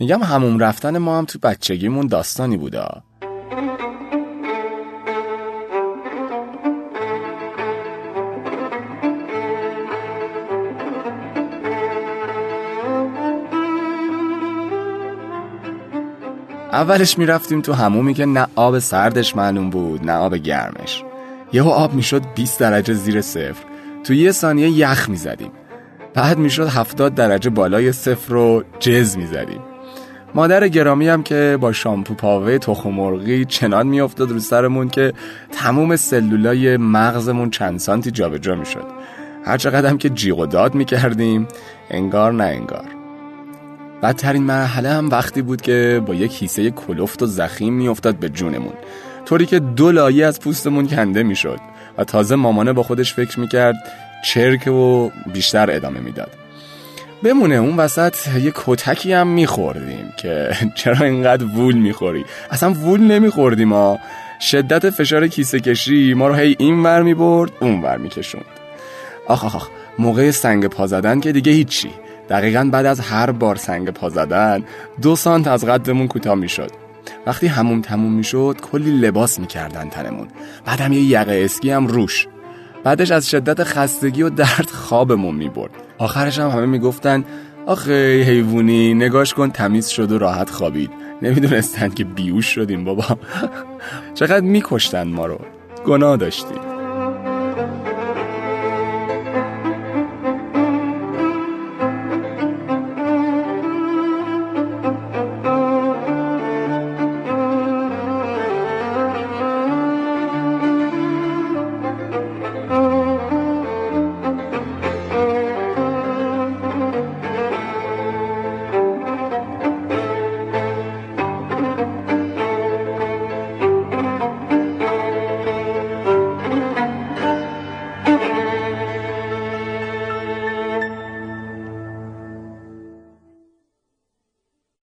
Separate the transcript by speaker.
Speaker 1: میگم هموم رفتن ما هم تو بچگیمون داستانی بودا. اولش می‌رفتیم تو همومی که نه آب سردش معلوم بود نه آب گرمش. یهو آب می‌شد 20 درجه زیر صفر. تو یه ثانیه یخ می‌زدیم. بعد می‌شد 70 درجه بالای صفر رو جز می‌زدیم. مادر گرامی هم که با شامپو پاوه تخم مرغی چنان میافتاد رو سرمون که تموم سلولای مغزمون چند سانتی جابجا می‌شد. هر چقدر که جیغ و داد می‌کردیم انگار نه انگار. بدترین مرحله هم وقتی بود که با یک کیسه کلفت و زخیم میافتاد به جونمون. طوری که دو لایه از پوستمون کنده می‌شد و تازه مامانه با خودش فکر می‌کرد چرک و بیشتر ادامه می‌داد. بمونه اون وسط یه کتکی هم میخوردیم که چرا اینقدر وول می‌خوری؟ اصلا وول نمیخوردیم ها شدت فشار کیسه کشی ما رو هی این ور می‌برد اون ور میکشوند. آخ آخ موقع سنگ پا زدن که دیگه هیچی. دقیقا بعد از هر بار سنگ پا زدن دو سانت از قدمون کوتاه می‌شد. وقتی همون تموم می‌شد کلی لباس می‌کردن تنمون. بعدم یه یقه اسکی هم روش. بعدش از شدت خستگی و درد خوابمون می‌برد. آخرش هم همه می‌گفتن آخه حیوونی نگاش کن تمیز شد و راحت خوابید. نمی‌دونستن که بیوش شدیم بابا. چقدر میکشتن ما رو. گناه داشتیم.